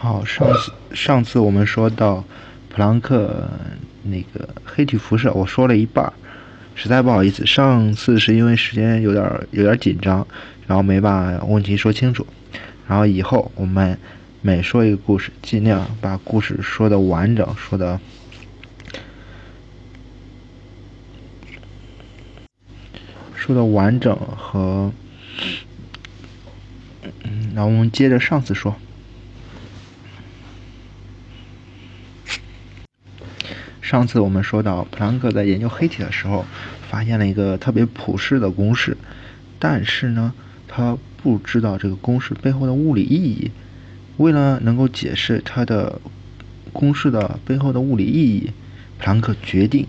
好，上次上次我们说到普朗克那个黑体辐射，我说了一半，实在不好意思。上次是因为时间有点有点紧张，然后没把问题说清楚。然后以后我们每说一个故事，尽量把故事说的完整，说的说的完整和嗯，然后我们接着上次说。上次我们说到，普朗克在研究黑体的时候，发现了一个特别普世的公式，但是呢，他不知道这个公式背后的物理意义。为了能够解释他的公式的背后的物理意义，普朗克决定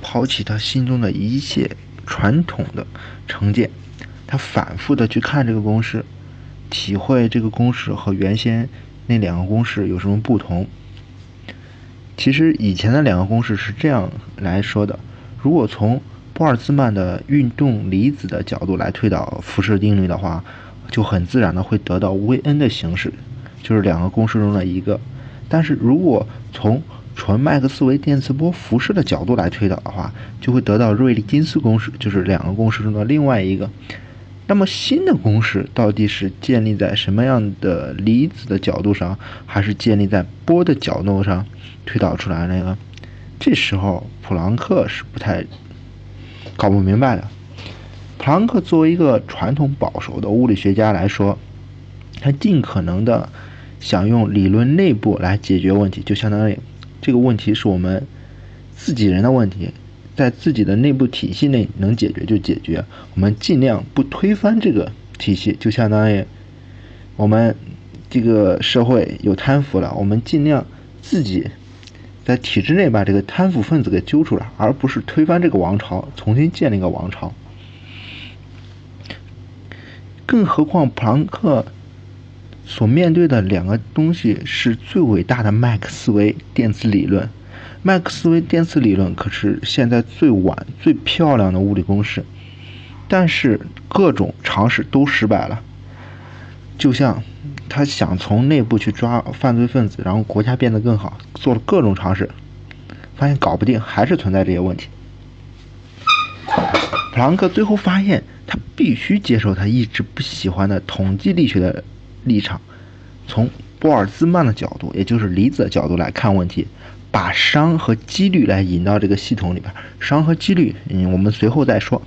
抛弃他心中的一切传统的成见，他反复的去看这个公式，体会这个公式和原先那两个公式有什么不同。其实以前的两个公式是这样来说的：如果从玻尔兹曼的运动离子的角度来推导辐射定律的话，就很自然的会得到 Vn 的形式，就是两个公式中的一个。但是如果从纯麦克斯韦电磁波辐射的角度来推导的话，就会得到瑞利金斯公式，就是两个公式中的另外一个。那么新的公式到底是建立在什么样的离子的角度上，还是建立在波的角度上推导出来那个？这时候普朗克是不太搞不明白的。普朗克作为一个传统保守的物理学家来说，他尽可能的想用理论内部来解决问题，就相当于这个问题是我们自己人的问题。在自己的内部体系内能解决就解决，我们尽量不推翻这个体系，就相当于我们这个社会有贪腐了，我们尽量自己在体制内把这个贪腐分子给揪出来，而不是推翻这个王朝，重新建立一个王朝。更何况普朗克所面对的两个东西是最伟大的麦克斯韦电磁理论。麦克斯韦电磁理论可是现在最晚、最漂亮的物理公式，但是各种尝试都失败了。就像他想从内部去抓犯罪分子，然后国家变得更好，做了各种尝试，发现搞不定，还是存在这些问题。普朗克最后发现，他必须接受他一直不喜欢的统计力学的立场，从玻尔兹曼的角度，也就是离子的角度来看问题。把熵和几率来引到这个系统里边，熵和几率，嗯，我们随后再说。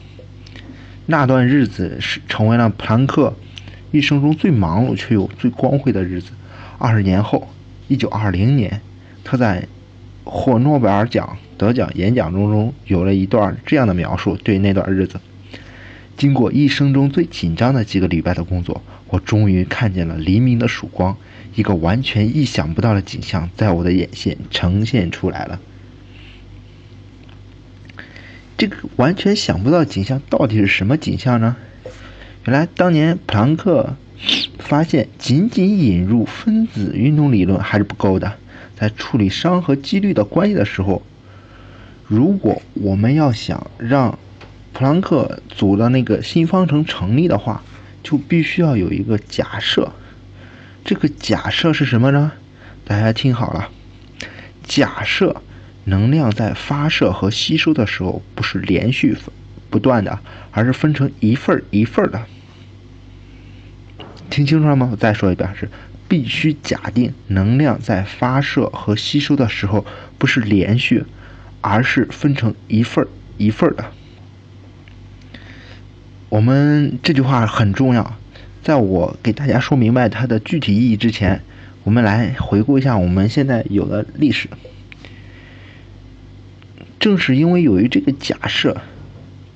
那段日子是成为了普朗克一生中最忙碌却又最光辉的日子。二十年后，一九二零年，他在获诺贝尔奖得奖演讲中中有了一段这样的描述：对那段日子，经过一生中最紧张的几个礼拜的工作，我终于看见了黎明的曙光。一个完全意想不到的景象在我的眼前呈现出来了。这个完全想不到景象到底是什么景象呢？原来当年普朗克发现，仅仅引入分子运动理论还是不够的。在处理熵和几率的关系的时候，如果我们要想让普朗克组的那个新方程成立的话，就必须要有一个假设。这个假设是什么呢？大家听好了，假设能量在发射和吸收的时候不是连续不断的，而是分成一份一份的。听清楚了吗？我再说一遍，是必须假定能量在发射和吸收的时候不是连续，而是分成一份一份的。我们这句话很重要。在我给大家说明白它的具体意义之前，我们来回顾一下我们现在有的历史。正是因为由于这个假设，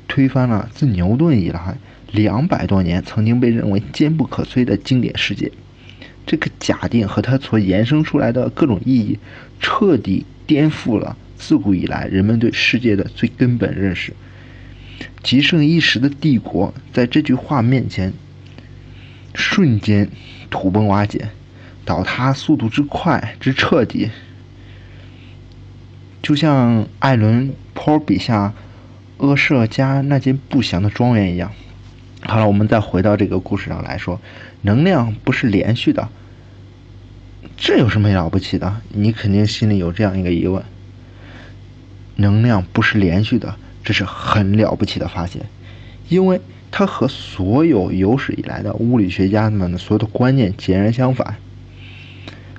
推翻了自牛顿以来两百多年曾经被认为坚不可摧的经典世界。这个假定和它所延伸出来的各种意义，彻底颠覆了自古以来人们对世界的最根本认识。极盛一时的帝国，在这句话面前。瞬间土崩瓦解，倒塌速度之快之彻底，就像艾伦坡笔下阿舍家那间不祥的庄园一样。好了，我们再回到这个故事上来说，能量不是连续的，这有什么了不起的？你肯定心里有这样一个疑问：能量不是连续的，这是很了不起的发现，因为它和所有有史以来的物理学家们的所有的观念截然相反。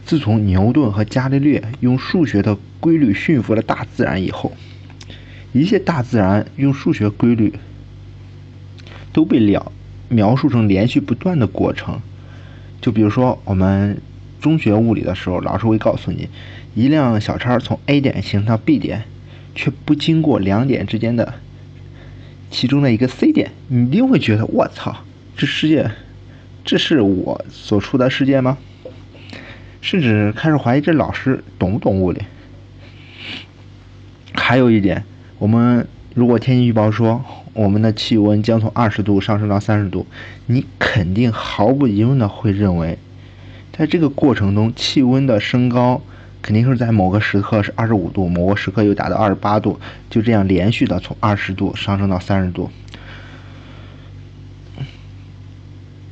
自从牛顿和伽利略用数学的规律驯服了大自然以后，一切大自然用数学规律都被了描述成连续不断的过程。就比如说我们中学物理的时候，老师会告诉你，一辆小车从 A 点行到 B 点，却不经过两点之间的其中的一个 C 点，你一定会觉得我操，这世界，这是我所处的世界吗？甚至开始怀疑这老师懂不懂物理。还有一点，我们如果天气预报说我们的气温将从二十度上升到三十度，你肯定毫不疑问的会认为，在这个过程中气温的升高肯定是在某个时刻是二十五度，某个时刻又达到二十八度，就这样连续的从二十度上升到三十度。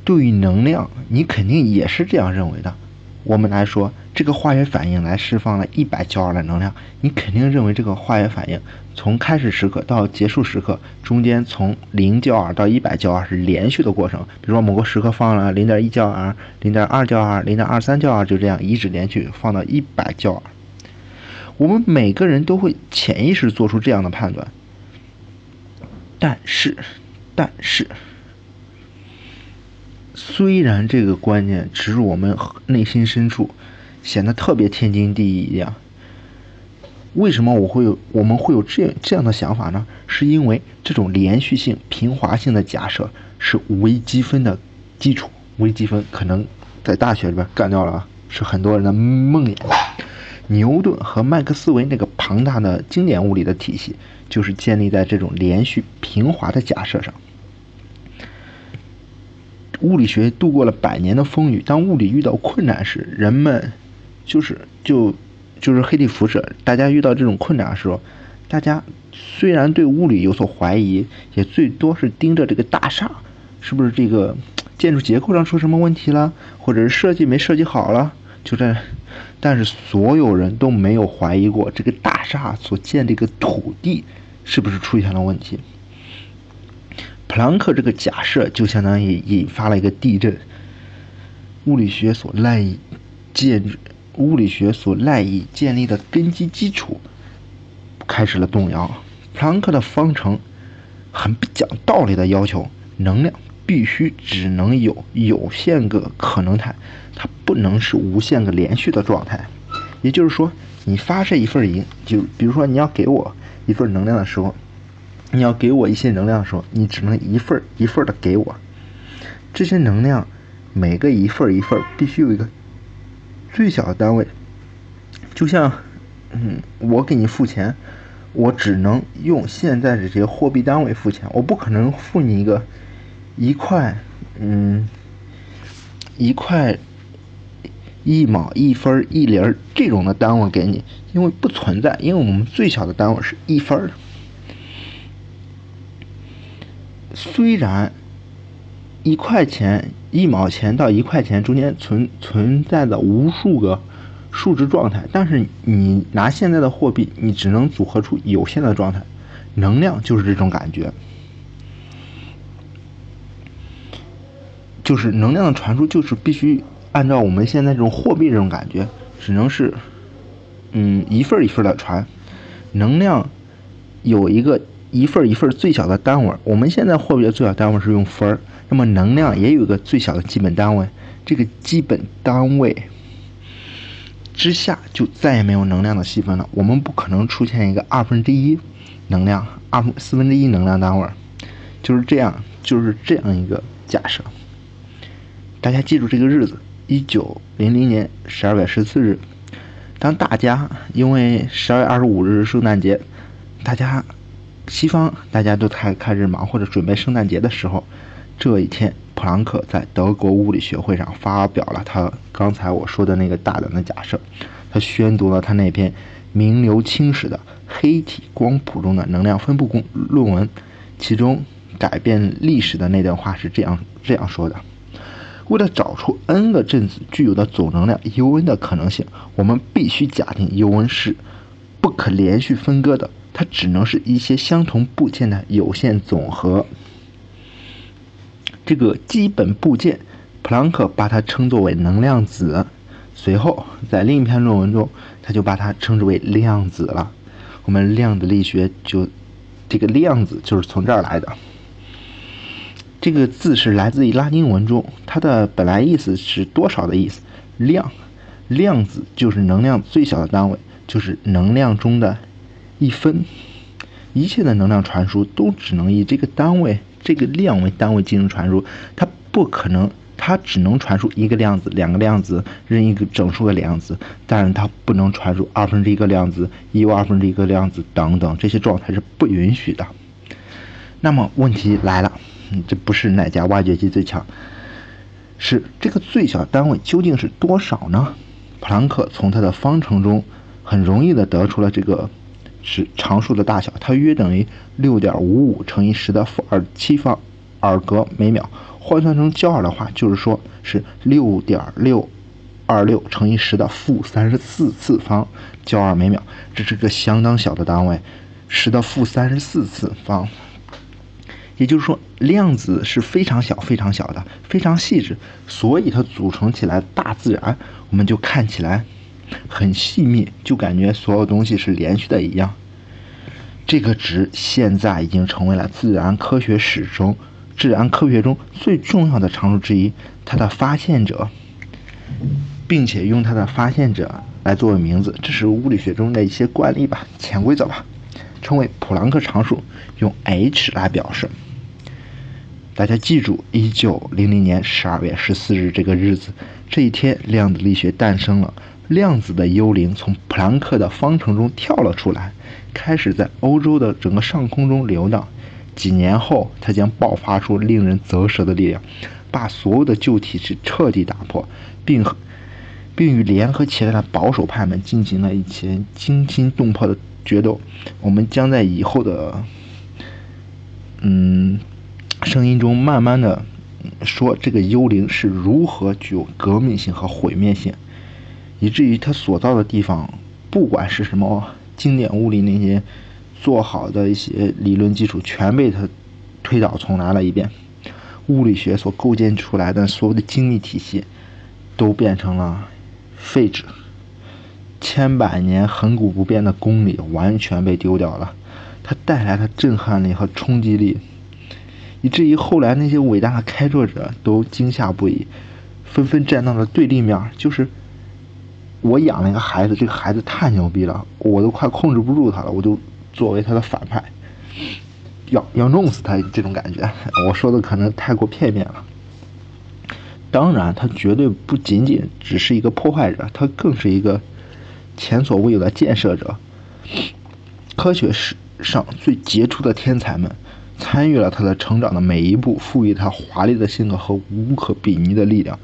对于能量，你肯定也是这样认为的。我们来说，这个化学反应来释放了一百焦耳的能量，你肯定认为这个化学反应从开始时刻到结束时刻中间从零焦耳到一百焦耳是连续的过程。比如说某个时刻放了零点一焦耳、零点二焦耳、零点二三焦耳，就这样一直连续放到一百焦耳。我们每个人都会潜意识做出这样的判断，但是，但是。虽然这个观念植入我们内心深处，显得特别天经地义一样。为什么我会有我们会有这样这样的想法呢？是因为这种连续性、平滑性的假设是微积分的基础。微积分可能在大学里边干掉了，是很多人的梦魇。牛顿和麦克斯韦那个庞大的经典物理的体系，就是建立在这种连续平滑的假设上。物理学度过了百年的风雨，当物理遇到困难时，人们就是就就是黑体辐射。大家遇到这种困难的时候，大家虽然对物理有所怀疑，也最多是盯着这个大厦，是不是这个建筑结构上出什么问题了，或者是设计没设计好了，就这。但是所有人都没有怀疑过这个大厦所建这个土地是不是出现了问题。普朗克这个假设就相当于引发了一个地震，物理学所赖以建，物理学所赖以建立的根基基础开始了动摇。普朗克的方程很不讲道理的要求，能量必须只能有有限个可能态，它不能是无限个连续的状态。也就是说，你发射一份银，就比如说你要给我一份能量的时候。你要给我一些能量的时候，你只能一份一份的给我。这些能量，每个一份一份必须有一个最小的单位。就像，嗯，我给你付钱，我只能用现在的这些货币单位付钱，我不可能付你一个一块，嗯，一块一毛一分一厘这种的单位给你，因为不存在，因为我们最小的单位是一分。虽然一块钱、一毛钱到一块钱中间存存在的无数个数值状态，但是你拿现在的货币，你只能组合出有限的状态。能量就是这种感觉，就是能量的传输，就是必须按照我们现在这种货币这种感觉，只能是嗯一份一份的传。能量有一个。一份一份最小的单位，我们现在货币的最小单位是用分儿，那么能量也有一个最小的基本单位，这个基本单位之下就再也没有能量的细分了。我们不可能出现一个二分之一能量、二分四分之一能量单位，就是这样，就是这样一个假设。大家记住这个日子：一九零零年十二月十四日。当大家因为十二月二十五日是圣诞节，大家。西方大家都开开始忙活着准备圣诞节的时候，这一天，普朗克在德国物理学会上发表了他刚才我说的那个大胆的假设。他宣读了他那篇名留青史的黑体光谱中的能量分布公论文，其中改变历史的那段话是这样这样说的：为了找出 n 个振子具有的总能量 Un 的可能性，我们必须假定 Un 是不可连续分割的，它只能是一些相同部件的有限总和。这个基本部件，普朗克把它称作为能量子。随后，在另一篇论文中，他就把它称之为量子了。我们量子力学就这个量子就是从这儿来的。这个字是来自于拉丁文中，它的本来意思是多少的意思。量，量子就是能量最小的单位，就是能量中的一分。一切的能量传输都只能以这个单位、这个量为单位进行传输，它不可能。它只能传输一个量子、两个量子、任意一个整数个量子，但是它不能传输二分之一个量子、一又二分之一个量子等等，这些状态是不允许的。那么问题来了，这不是哪家挖掘机最强，是这个最小单位究竟是多少呢？普朗克从它的方程中很容易的得出了这个是常数的大小，它约等于六点五五乘以十的负二七方尔格每秒。换算成焦耳的话，就是说是六点六二六乘以十的负三十四次方焦耳每秒，这是个相当小的单位，十的负三十四次方。也就是说，量子是非常小、非常小的，非常细致，所以它组成起来，大自然我们就看起来很细密，就感觉所有东西是连续的一样。这个值现在已经成为了自然科学史中。自然科学中最重要的常数之一，它的发现者，并且用它的发现者来作为名字，这是物理学中的一些惯例吧、潜规则吧，称为普朗克常数，用 h 来表示。大家记住，一九零零年十二月十四日这个日子，这一天量子力学诞生了，量子的幽灵从普朗克的方程中跳了出来，开始在欧洲的整个上空中流荡。几年后，它将爆发出令人啧舌的力量，把所有的旧体制彻底打破，并并与联合起来的保守派们进行了一些惊心动魄的决斗。我们将在以后的嗯声音中慢慢的说这个幽灵是如何具有革命性和毁灭性，以至于他所到的地方，不管是什么经典物理那些。做好的一些理论基础全被他推倒重来了一遍，物理学所构建出来的所有的精密体系都变成了废纸，千百年恒古不变的公理完全被丢掉了，它带来的震撼力和冲击力，以至于后来那些伟大的开拓者都惊吓不已，纷纷站到了对立面，就是我养了一个孩子，这个孩子太牛逼了，我都快控制不住他了，我就。作为他的反派，要要弄死他这种感觉，我说的可能太过片面了。当然，他绝对不仅仅只是一个破坏者，他更是一个前所未有的建设者。科学史上最杰出的天才们参与了他的成长的每一步，赋予他华丽的性格和无可比拟的力量。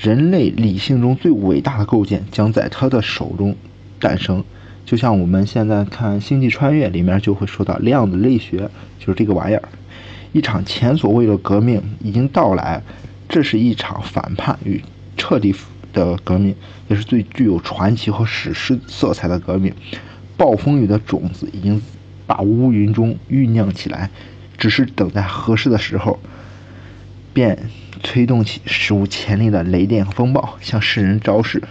人类理性中最伟大的构建将在他的手中诞生。就像我们现在看《星际穿越》里面就会说到量子力学，就是这个玩意儿。一场前所未有的革命已经到来，这是一场反叛与彻底的革命，也是最具有传奇和史诗色彩的革命。暴风雨的种子已经把乌云中酝酿起来，只是等待合适的时候，便催动起史无前例的雷电风暴，向世人昭示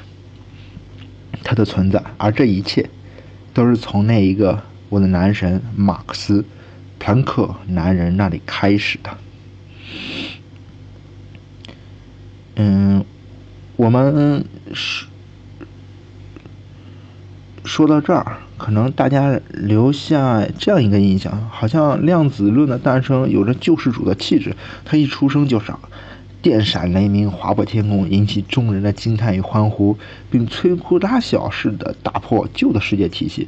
他的存在。而这一切。都是从那一个我的男神马克思·朋克男人那里开始的。嗯，我们是说到这儿，可能大家留下这样一个印象：好像量子论的诞生有着救世主的气质。他一出生就是电闪雷鸣，划破天空，引起众人的惊叹与欢呼，并摧枯拉朽似的打破旧的世界体系。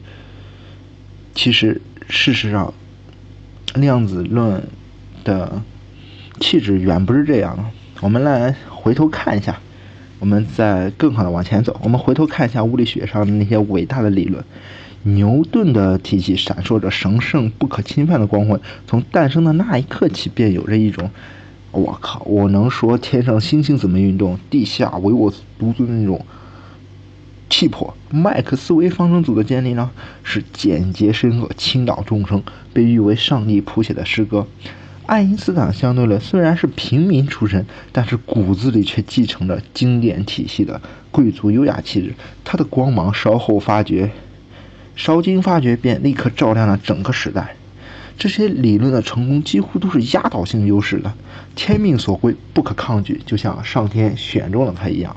其实，事实上，量子论的气质远不是这样。我们来回头看一下，我们再更好的往前走。我们回头看一下物理学上的那些伟大的理论。牛顿的体系闪烁着神圣不可侵犯的光辉，从诞生的那一刻起，便有着一种。我靠，我能说天上星星怎么运动，地下唯我独尊的那种气魄。麦克斯韦方程组的建立呢，是简洁深刻，倾倒众生，被誉为上帝谱写的诗歌。爱因斯坦相对论虽然是平民出身，但是骨子里却继承着经典体系的贵族优雅气质。他的光芒稍后发掘，稍经发掘便立刻照亮了整个时代。这些理论的成功几乎都是压倒性优势的，天命所归，不可抗拒，就像上天选中了他一样。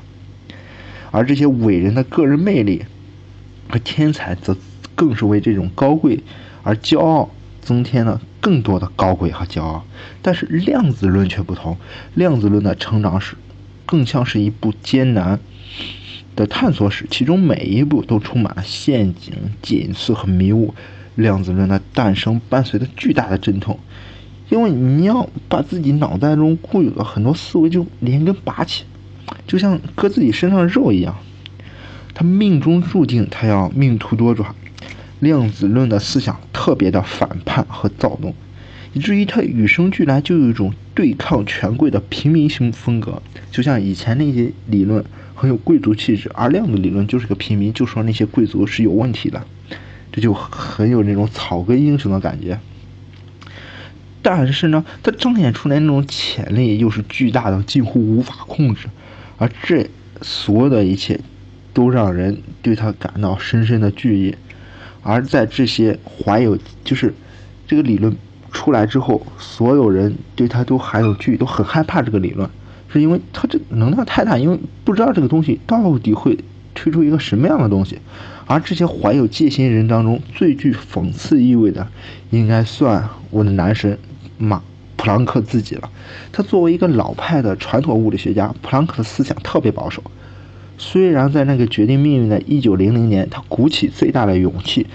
而这些伟人的个人魅力和天才，则更是为这种高贵而骄傲增添了更多的高贵和骄傲。但是量子论却不同，量子论的成长史更像是一部艰难的探索史，其中每一步都充满了陷阱、紧缩和迷雾。量子论的诞生伴随着巨大的阵痛，因为你要把自己脑袋中固有的很多思维就连根拔起，就像割自己身上的肉一样。他命中注定他要命途多舛。量子论的思想特别的反叛和躁动，以至于他与生俱来就有一种对抗权贵的平民型风格。就像以前那些理论很有贵族气质，而量子理论就是个平民，就说那些贵族是有问题的。这就很有那种草根英雄的感觉，但是呢，他彰显出来那种潜力又是巨大的，近乎无法控制，而这所有的一切，都让人对他感到深深的惧意。而在这些怀有，就是这个理论出来之后，所有人对他都还有惧，都很害怕这个理论，是因为他这能量太大，因为不知道这个东西到底会推出一个什么样的东西。而这些怀有戒心人当中最具讽刺意味的，应该算我的男神马普朗克自己了。他作为一个老派的传统物理学家，普朗克的思想特别保守。虽然在那个决定命运的1900年，他鼓起最大的勇气，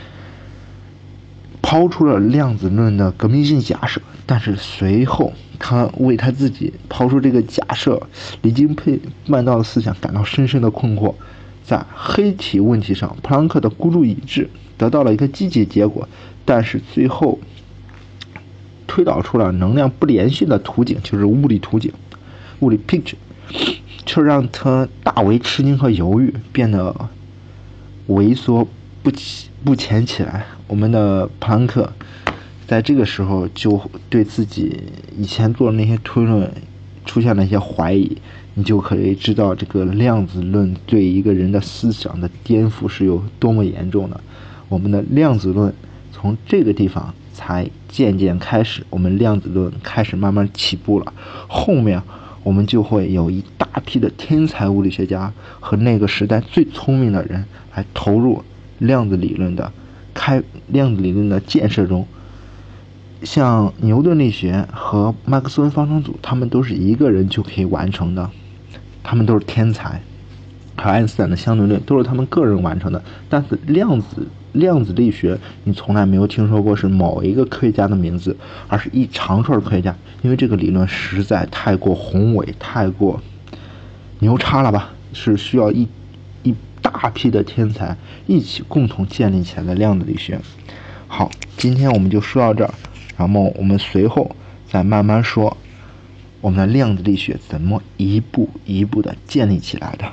抛出了量子论的革命性假设，但是随后他为他自己抛出这个假设离经叛道的思想感到深深的困惑。在黑体问题上，普朗克的孤注一掷得到了一个积极结果，但是最后推导出了能量不连续的图景，就是物理图景，物理 picture，就让他大为吃惊和犹豫，变得萎缩不起不前起来。我们的普朗克在这个时候就对自己以前做的那些推论出现了一些怀疑。你就可以知道这个量子论对一个人的思想的颠覆是有多么严重的。我们的量子论从这个地方才渐渐开始，我们量子论开始慢慢起步了。后面我们就会有一大批的天才物理学家和那个时代最聪明的人来投入量子理论的开量子理论的建设中。像牛顿力学和麦克斯韦方程组，他们都是一个人就可以完成的。他们都是天才，和爱因斯坦的相对论都是他们个人完成的。但是量子量子力学，你从来没有听说过是某一个科学家的名字，而是一长串科学家。因为这个理论实在太过宏伟，太过牛叉了吧？是需要一一大批的天才一起共同建立起来的量子力学。好，今天我们就说到这儿，然后我们随后再慢慢说。我们的量子力学怎么一步一步的建立起来的？